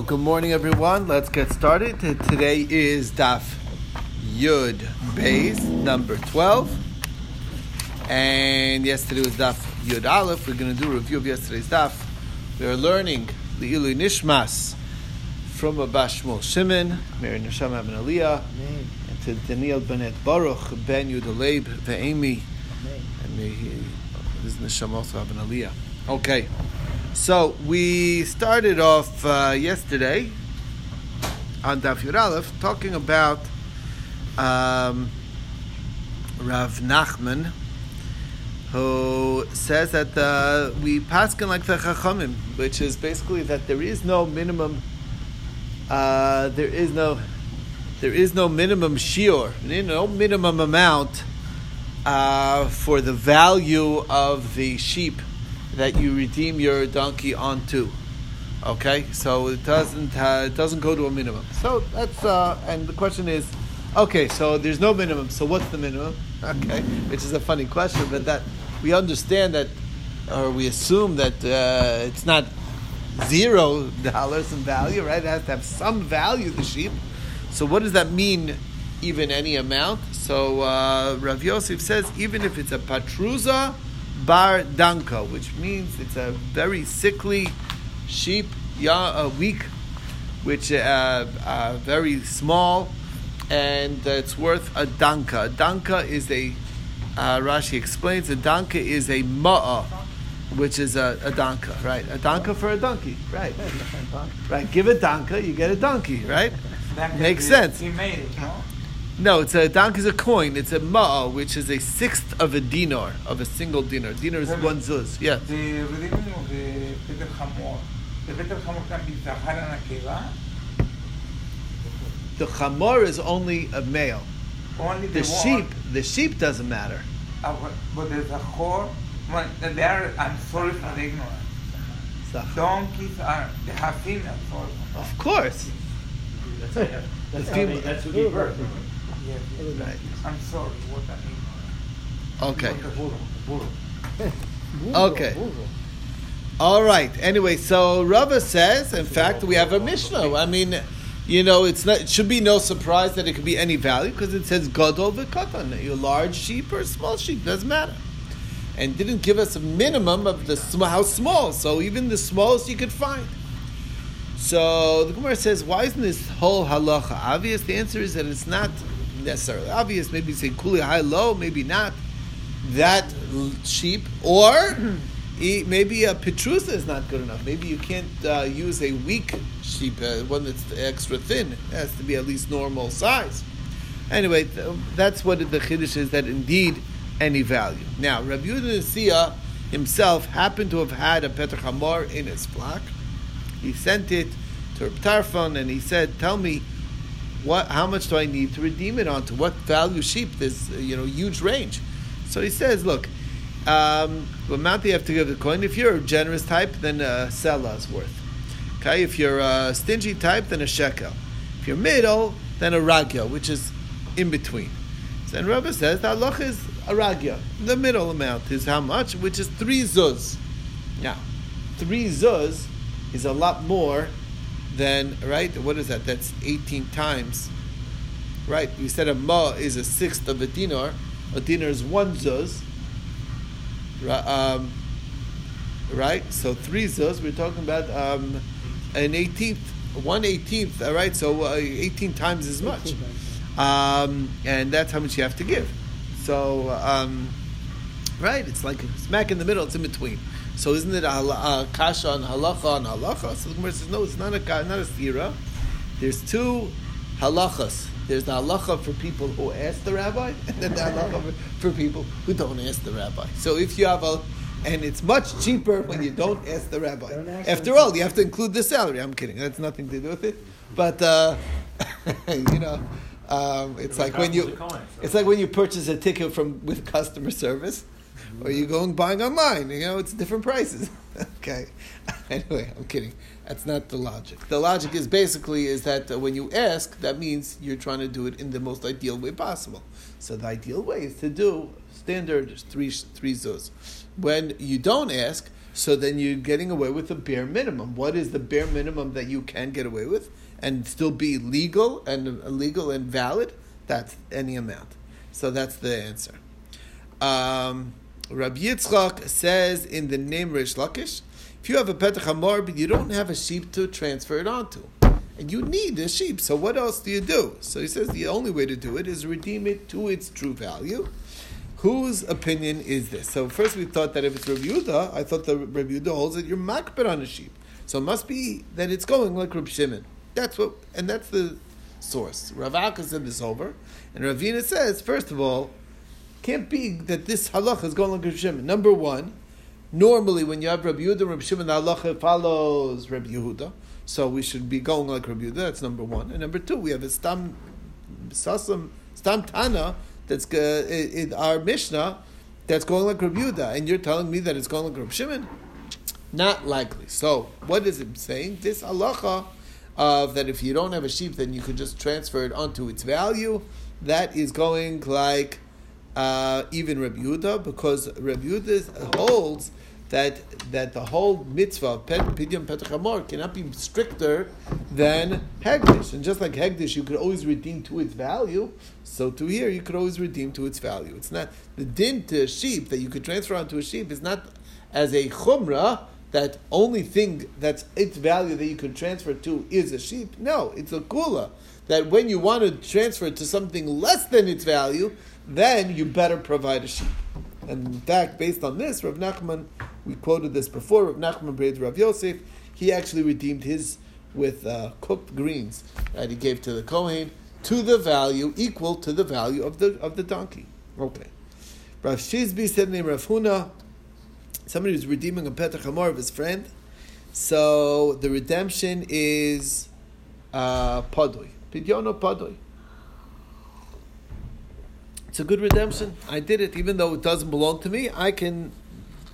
Well, good morning, everyone. Let's get started. Today is Daf Yud Beis, number 12. And yesterday was Daf Yud Aleph. We're going to do a review of yesterday's Daf. We are learning the Ilu Nishmas from Abash Shmuel Shimon, Mary Neshama Ben Aliyah, and to Daniel Benet Baruch, Ben Yudaleib, Ve'emi, and may he, this is Neshama also have an Aliyah. Okay. So we started off uh, yesterday on Daf Yud Aleph talking about um, Rav Nachman, who says that uh, we paskin like the Chachamim, which is basically that there is no minimum, uh, there is no, there is no minimum shiur, no minimum amount uh, for the value of the sheep that you redeem your donkey onto. Okay, so it doesn't uh, it doesn't go to a minimum. So that's uh, and the question is, okay, so there's no minimum. So what's the minimum? Okay, which is a funny question, but that we understand that, or we assume that uh, it's not zero dollars in value, right? It has to have some value. The sheep. So what does that mean? Even any amount. So uh, Rav Yosef says even if it's a patruza bar danka, which means it's a very sickly sheep, yeah, weak, which uh, uh, very small, and uh, it's worth a danka. A danka is a uh, Rashi explains a danka is a ma'a, which is a, a danka, right? A danka for a donkey, right? Right. Give a danka, you get a donkey, right? Makes sense. No, it's a dank is a coin. It's a ma'a, which is a sixth of a dinar, of a single dinar. Dinar is one zuz. Yeah. The redeeming of the Peter Hamor, the Peter Hamor can be Zahar and Akeva. The chamor is only a male. Only The the, sheep, one, the sheep doesn't matter. uh, but the Zahor, well, they are, I'm sorry for the ignorance. Zach- Donkeys are, they have females also. Of course. That's, The that's, how female- they, that's who gave birth. Yes, yes. Right. I'm sorry, what an ignorance. Okay. Okay. All right. Anyway, so Rava says, in fact, we have a Mishnah. I mean, you know, it's not. It should be no surprise that it could be any value because it says gadol v'katan. You large sheep or small sheep doesn't matter, and didn't give us a minimum of the sm- how small. So even the smallest you could find. So the Gemara says, why isn't this whole halacha obvious? The answer is that it's not necessarily obvious. Maybe say kuli high low, maybe not that sheep, or maybe a petrusa is not good enough. Maybe you can't uh, use a weak sheep, uh, one that's extra thin. It has to be at least normal size. Anyway, th- that's what the chiddush is. That indeed any value. Now, Rabbi Yehuda himself happened to have had a petr chamor in his flock. He sent it to Reb Tarfon and he said, "Tell me, what? How much do I need to redeem it onto? What value sheep? There's uh, you know huge range." So he says, "Look, um, the amount you have to give the coin. If you're a generous type, then a sela is worth. Okay, if you're a stingy type, then a shekel. If you're middle, then a ragya, which is in between." So then Rabbi says the halach is a ragya. The middle amount is how much, which is three zuz. Now, three zuz is a lot more than right. What is that? That's eighteen times. Right. We said a ma is a sixth of a dinar. A dinar is one zuz. Um, right. So three zuz. We're talking about um, an eighteenth, one eighteenth. All right. So uh, eighteen times as much. Um, and that's how much you have to give. So, um, right, it's like smack in the middle, it's in between. So isn't it a, hal- a kasha on halacha on halacha? So the Gemara says, no, it's not a, ka- not a stira. There's two halachas. There's the halacha for people who ask the rabbi, and then the halacha for- for people who don't ask the rabbi. So if you have a, and it's much cheaper when you don't ask the rabbi. Ask After all, you have to include the salary. I'm kidding. That's nothing to do with it. But uh, you know, um, it's like when you it's like when you purchase a ticket from with customer service, or you go and buying online. You know, it's different prices. okay. Anyway, I'm kidding. That's not the logic. The logic is basically is that uh, when you ask, that means you're trying to do it in the most ideal way possible. So the ideal way is to do standard three three zuz. When you don't ask, so then you're getting away with the bare minimum. What is the bare minimum that you can get away with and still be legal and legal and valid? That's any amount. So that's the answer. Um, Rabbi Yitzchak says in the name Rish Lakish, if you have a petach hamor, but you don't have a sheep to transfer it onto, and you need a sheep, so what else do you do? So he says the only way to do it is redeem it to its true value. Whose opinion is this? So first we thought that if it's Rabbi Yehuda, I thought the Rabbi Yehuda holds that you're makbid on a sheep. So it must be that it's going like Rabbi Shimon. That's what, and that's the source. Rav Akka said this over, and Ravina says, first of all, can't be that this halacha is going like Rabbi Shimon. Number one, normally when you have Rabbi Yehuda and Rabbi Shimon, the halacha follows Rabbi Yehuda. So we should be going like Rabbi Yehuda. That's number one. And number two, we have a stam, sasam, stam tana that's uh, in our Mishnah that's going like Rabbi Yehuda, and you're telling me that it's going like Rabbi Shimon? Not likely. So, what is it saying? This halacha of that if you don't have a sheep, then you could just transfer it onto its value. That is going like uh, even Rabbi Yehuda, because Rabbi Yehuda holds that that the whole mitzvah of pidyon petach cannot be stricter than hegdish, and just like hegdish, you could always redeem to its value. So to here, you could always redeem to its value. It's not the din to a sheep that you could transfer onto a sheep is not as a chumrah that only thing that's its value that you can transfer to is a sheep. No, it's a kula that when you want to transfer it to something less than its value, then you better provide a sheep. And in fact, based on this, Rav Nachman, we quoted this before, Rav Nachman Braid Rav Yosef, he actually redeemed his with uh, cooked greens that he gave to the Kohen to the value equal to the value of the of the donkey. Okay. Rav Shizbi said name Rav Huna, somebody who's redeeming a petach hamor of his friend. So the redemption is uh, padoi, pidyono padoi. It's a good redemption. I did it, even though it doesn't belong to me. I can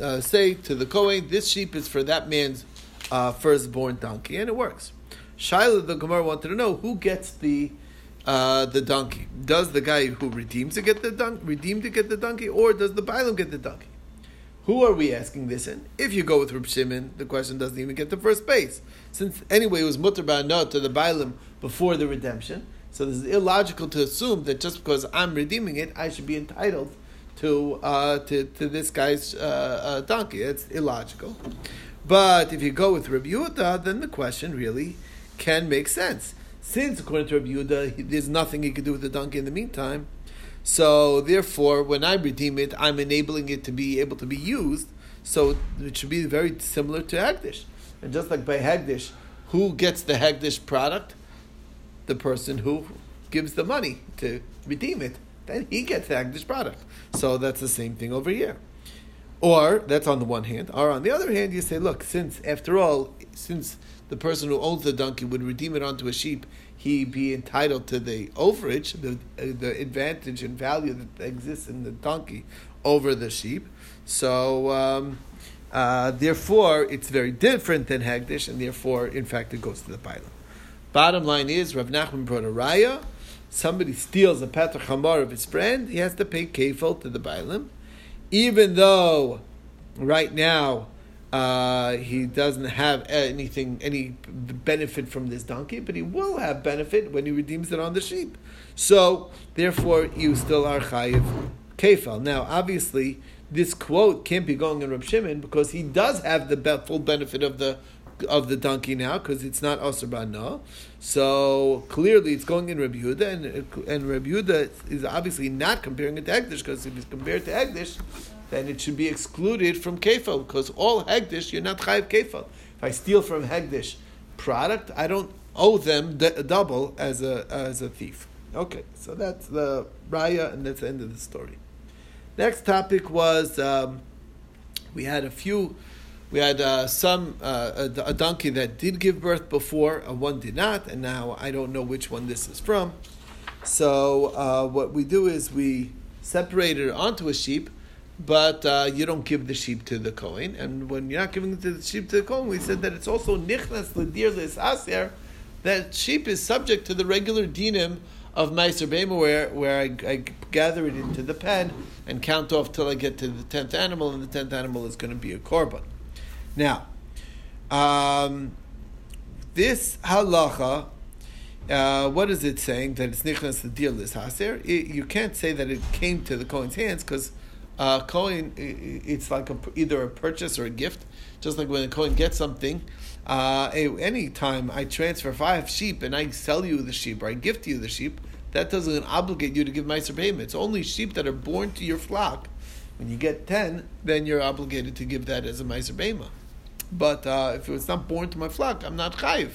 uh, say to the Kohen, this sheep is for that man's uh, firstborn donkey, and it works. Shiloh, the Gemara wanted to know who gets the uh, the donkey. Does the guy who redeems to get the donkey, redeem to get the donkey, or does the Bailam get the donkey? Who are we asking this in? If you go with Reb Shimon, the question doesn't even get to first base. Since anyway it was mutter ba'anot to the Bailam before the redemption, so this is illogical to assume that just because I'm redeeming it, I should be entitled to uh, to, to this guy's uh, uh, donkey. It's illogical. But if you go with Rabbi Yehuda, then the question really can make sense. Since according to Rabbi Yehuda, there's nothing he could do with the donkey in the meantime, so therefore, when I redeem it, I'm enabling it to be able to be used. So it should be very similar to Hagdish. And just like by Hagdish, who gets the Hagdish product? The person who gives the money to redeem it, then he gets the Hagdish product. So that's the same thing over here. Or that's on the one hand. Or on the other hand, you say, look, since after all, since the person who owns the donkey would redeem it onto a sheep, he be entitled to the overage, the uh, the advantage and value that exists in the donkey over the sheep. So. Um, uh, therefore, it's very different than Hagdish, and therefore, in fact, it goes to the pilot. Bottom line is, Rav Nachman brought a raya. Somebody steals a petach hamar of his friend, he has to pay kefil to the bailim, even though right now uh, he doesn't have anything, any benefit from this donkey, but he will have benefit when he redeems it on the sheep. So, therefore, you still are chayiv kefil. Now, obviously, this quote can't be going in Rab Shimon because he does have the full benefit of the of the donkey now because it's not Asr. So clearly it's going in Rabbi Yehuda, and, and Rabbi Yehuda is obviously not comparing it to Hegdish because if it's compared to Hegdish, then it should be excluded from Kefal because all Hegdish, you're not Chayiv Kefal. If I steal from Hegdish product, I don't owe them d- double as a, as a thief. Okay, so that's the Raya, and that's the end of the story. Next topic was um, we had a few we had uh, some uh, a, a, donkey that did give birth before, uh, one did not, and now I don't know which one this is from. So uh, what we do is we separate it onto a sheep, but uh, you don't give the sheep to the Kohen. And when you're not giving the sheep to the Kohen, we said that it's also nichnas l'dir aser, that sheep is subject to the regular dinim of Meiser where, where I, I, gather it into the pen and count off till I get to the tenth animal, and the tenth animal is going to be a korban. Now, um, this halacha, uh, what is it saying that it's nichnas the deal is haser? You can't say that it came to the Kohen's hands because uh, it's like a, either a purchase or a gift. Just like when a Kohen gets something, uh, any time I transfer five sheep and I sell you the sheep or I gift you the sheep, that doesn't obligate you to give Meiser payment. It's only sheep that are born to your flock. When you get ten, then you're obligated to give that as a Meiser Behema. But uh, if it's not born to my flock, I'm not chayiv.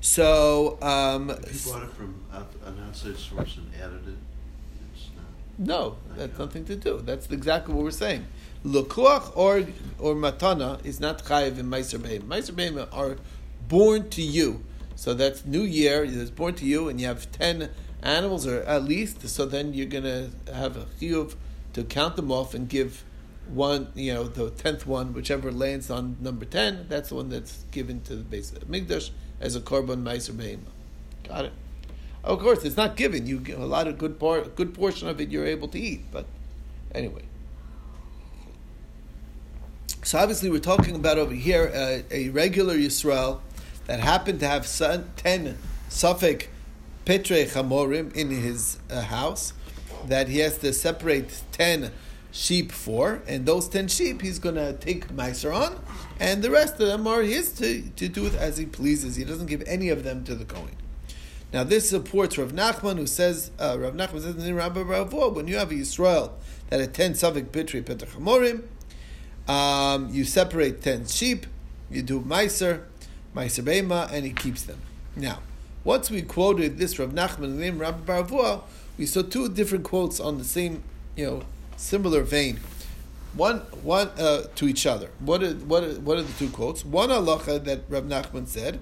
So um, if you bought it from an outside source and added it, it's not. No, that's nothing to do. That's exactly what we're saying. Lukuach or or matana is not chayiv in meiser behema. Meiser behema are born to you. So that's New Year. It's born to you, and you have ten animals or at least. So then you're gonna have a chiyuv to count them off and give one, you know, the tenth one, whichever lands on number ten, that's the one that's given to the base of Migdash as a korban meiser behema. Got it. Of course, it's not given. You a lot of good part, good portion of it you're able to eat, but anyway. So obviously, we're talking about over here uh, a regular Yisrael that happened to have ten safek Petre Chamorim in his uh, house, that he has to separate ten sheep for, and those ten sheep he's going to take Meiser on, and the rest of them are his to, to do it as he pleases. He doesn't give any of them to the Kohen. Now this supports Rav Nachman, who says uh, Rav Nachman says in Rabbi Ravo, when you have a Yisrael that had ten safek Petre Petre Chamorim, um, you separate ten sheep, you do meiser, meiser beima, and he keeps them. Now, once we quoted this Rav Nachman and Rabbah bar Avuha, we saw two different quotes on the same, you know, similar vein. One, one uh, to each other. What are, what are, what are the two quotes? One halacha that Rav Nachman said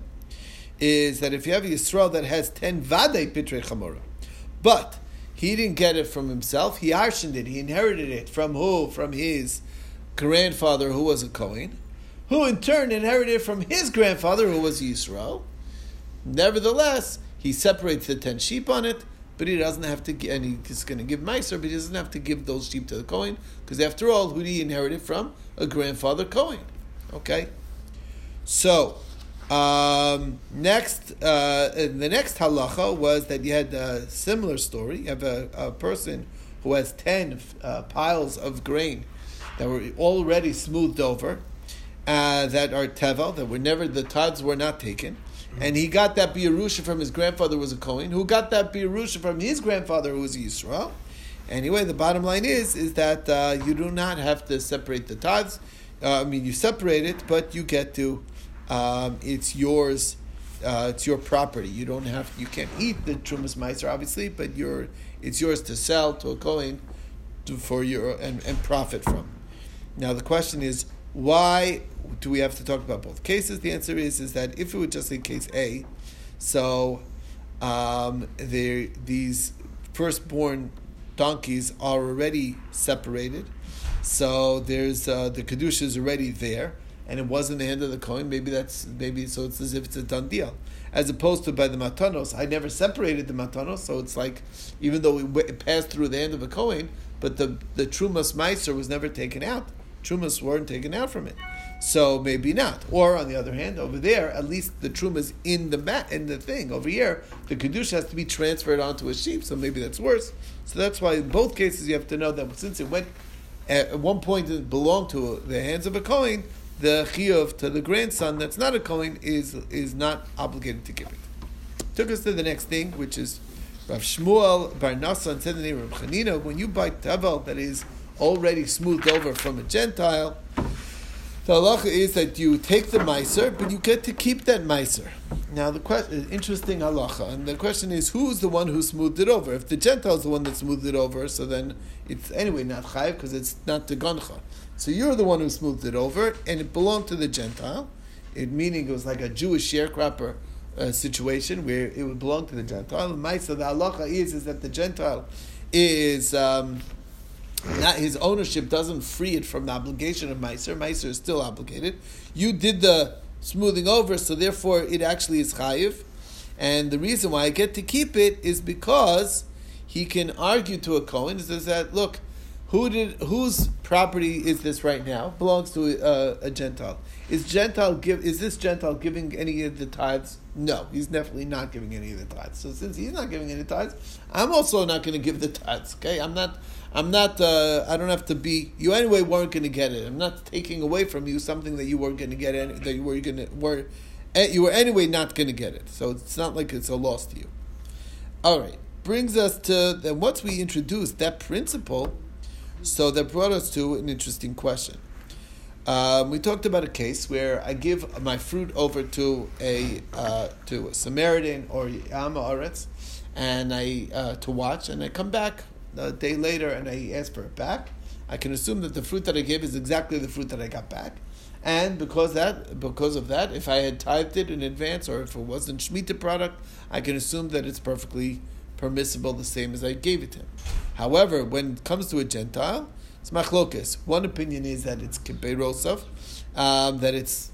is that if you have a Yisrael that has ten vadei pitre chamora, but he didn't get it from himself, he arshened it, he inherited it from who? From his grandfather who was a Kohen, who in turn inherited from his grandfather who was Yisrael. Nevertheless, he separates the ten sheep on it, but he doesn't have to, and he's going to give Meiser, but he doesn't have to give those sheep to the Kohen, because after all, who did he inherit it from? A grandfather Kohen. Okay? So, um, next, uh, the next halacha was that you had a similar story. You have a, a person who has ten uh, piles of grain that were already smoothed over, uh, that are tevel, that were never, the tithes were not taken. And he got that Birusha from his grandfather who was a Kohen, who got that Birusha from his grandfather who was a Yisrael. Anyway, the bottom line is is that uh, you do not have to separate the tithes. Uh, I mean, you separate it, but you get to um, it's yours. Uh, it's your property. You don't have. You can't eat the trumas meiser, obviously, but you're, it's yours to sell to a kohen to, for your and, and profit from. Now the question is, why do we have to talk about both cases? The answer is is that if it would just say case A, so um, these firstborn donkeys are already separated, so there's uh, the kedusha is already there, and it wasn't the hand of the Kohen. Maybe that's maybe so it's as if it's a done deal, as opposed to by the matanos. I never separated the matanos, so it's like even though it passed through the hand of a Kohen, but the the trumas meiser was never taken out trumas weren't taken out from it. So maybe not. Or on the other hand, over there, at least the trumas in the mat in the thing. Over here, the kedusha has to be transferred onto a sheep, so maybe that's worse. So that's why in both cases you have to know that since it went at one point it belonged to the hands of a kohen, the chiyuv to the grandson that's not a kohen is is not obligated to give it. Took us to the next thing, which is Rav Shmuel Bar Nasa said the name of. When you buy tevel that is already smoothed over from a Gentile, the halacha is that you take the miser, but you get to keep that miser. Now, the question, interesting halacha, and the question is, who's the one who smoothed it over? If the Gentile is the one that smoothed it over, so then it's anyway not chayiv because it's not the goncha. So you're the one who smoothed it over, and it belonged to the Gentile. It meaning it was like a Jewish sharecropper uh, situation where it would belong to the Gentile. The miser, the halacha is is that the Gentile is. Um, not his ownership doesn't free it from the obligation of Meiser. Meiser is still obligated. You did the smoothing over, so therefore it actually is chayiv. And the reason why I get to keep it is because he can argue to a Kohen is that look, Who did whose property is this right now? Belongs to uh, a Gentile. Is Gentile give? Is this Gentile giving any of the tithes? No, he's definitely not giving any of the tithes. So since he's not giving any tithes, I'm also not going to give the tithes. Okay, I'm not. I'm not. Uh, I don't have to be. You anyway weren't going to get it. I'm not taking away from you something that you weren't going to get. Any, that you were going to were. eh, You were anyway not going to get it. So it's not like it's a loss to you. All right. Brings us to then once we introduced that principle, so that brought us to an interesting question. Um, we talked about a case where I give my fruit over to a uh, to a Samaritan or Am Ha'aretz, and I uh, to watch, and I come back a day later and I ask for it back. I can assume that the fruit that I gave is exactly the fruit that I got back, and because that because of that, if I had tithed it in advance or if it wasn't Shemitah product, I can assume that it's perfectly permissible the same as I gave it to him. However, when it comes to a Gentile, it's machlokes. One opinion is that it's kibbeh um, that it's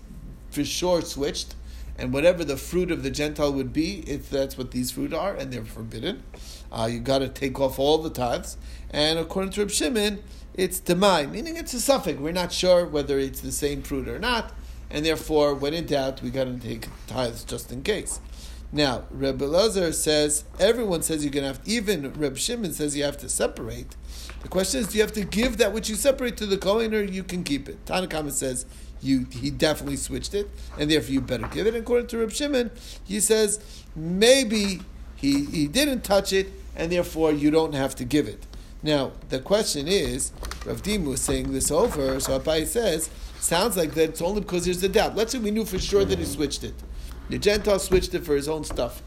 for sure switched, and whatever the fruit of the Gentile would be, if that's what these fruit are, and they're forbidden. Uh, you got to take off all the tithes, and according to Reb Shimon, it's demai, meaning it's a safek. We're not sure whether it's the same fruit or not, and therefore, when in doubt, we got to take tithes just in case. Now, Reb Elazar says everyone says you're going to have. Even Reb Shimon says you have to separate. The question is, do you have to give that which you separate to the Kohen, or you can keep it? Tanna Kamma says you he definitely switched it, and therefore you better give it. And according to Reb Shimon, he says maybe he he didn't touch it, and therefore you don't have to give it. Now the question is, Rav Dimi was saying this over, so Abai says sounds like that it's only because there's a doubt. Let's say we knew for sure that he switched it. The Gentile switched it for his own stuff.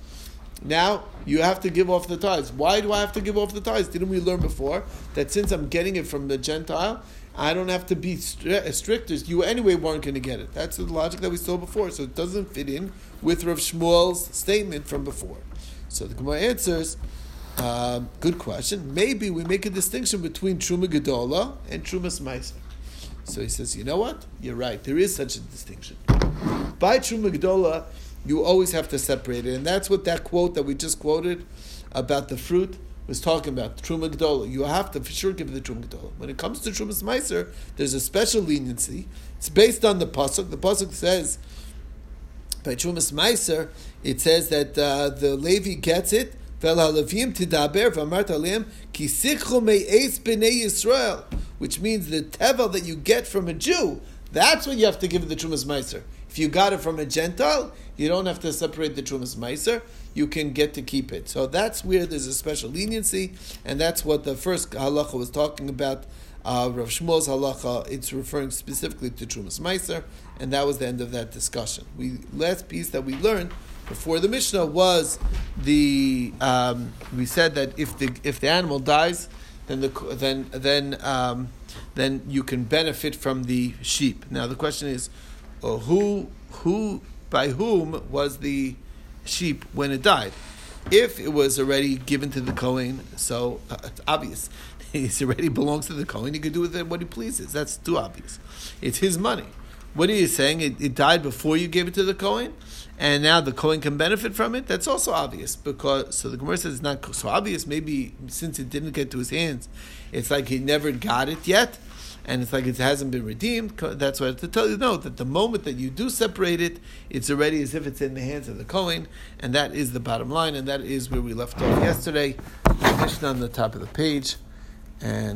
Now you have to give off the tithes. Why do I have to give off the tithes? Didn't we learn before that since I'm getting it from the Gentile, I don't have to be stri- strict as you anyway weren't going to get it. That's the logic that we saw before. So it doesn't fit in with Rav Shmuel's statement from before. So the Gemara answers, um, good question. Maybe we make a distinction between Truma Gedola and Trumas Meiser. So he says, you know what? You're right. There is such a distinction. By Truma Gedola, you always have to separate it. And that's what that quote that we just quoted about the fruit was talking about. Truma Gdola. You have to for sure give the Truma Gdola. When it comes to Trumas Meiser, there's a special leniency. It's based on the Pasuk. The Pasuk says, by Trumas Meiser, it says that uh, the Levi gets it. Which means the tevel that you get from a Jew, that's what you have to give the Trumas Meiser. If you got it from a Gentile, you don't have to separate the Trumas Meiser. You can get to keep it. So that's where there's a special leniency, and that's what the first halacha was talking about. Uh, Rav Shmuel's halacha, it's referring specifically to Trumas Meiser, and that was the end of that discussion. We last piece that we learned before the Mishnah was the um, we said that if the if the animal dies, then the then then um, then you can benefit from the sheep. Now the question is, uh, who who by whom was the sheep when it died? If it was already given to the Kohen, so uh, it's obvious. It already belongs to the Kohen. He can do with it what he pleases. That's too obvious. It's his money. What are you saying? It, it died before you gave it to the Kohen, and now the Kohen can benefit from it. That's also obvious because so the Gemara says it's not so obvious. Maybe since it didn't get to his hands, it's like he never got it yet, and it's like it hasn't been redeemed. That's why I have to tell you no that the moment that you do separate it, it's already as if it's in the hands of the Kohen, and that is the bottom line, and that is where we left off yesterday. The Mishnah on the top of the page, and.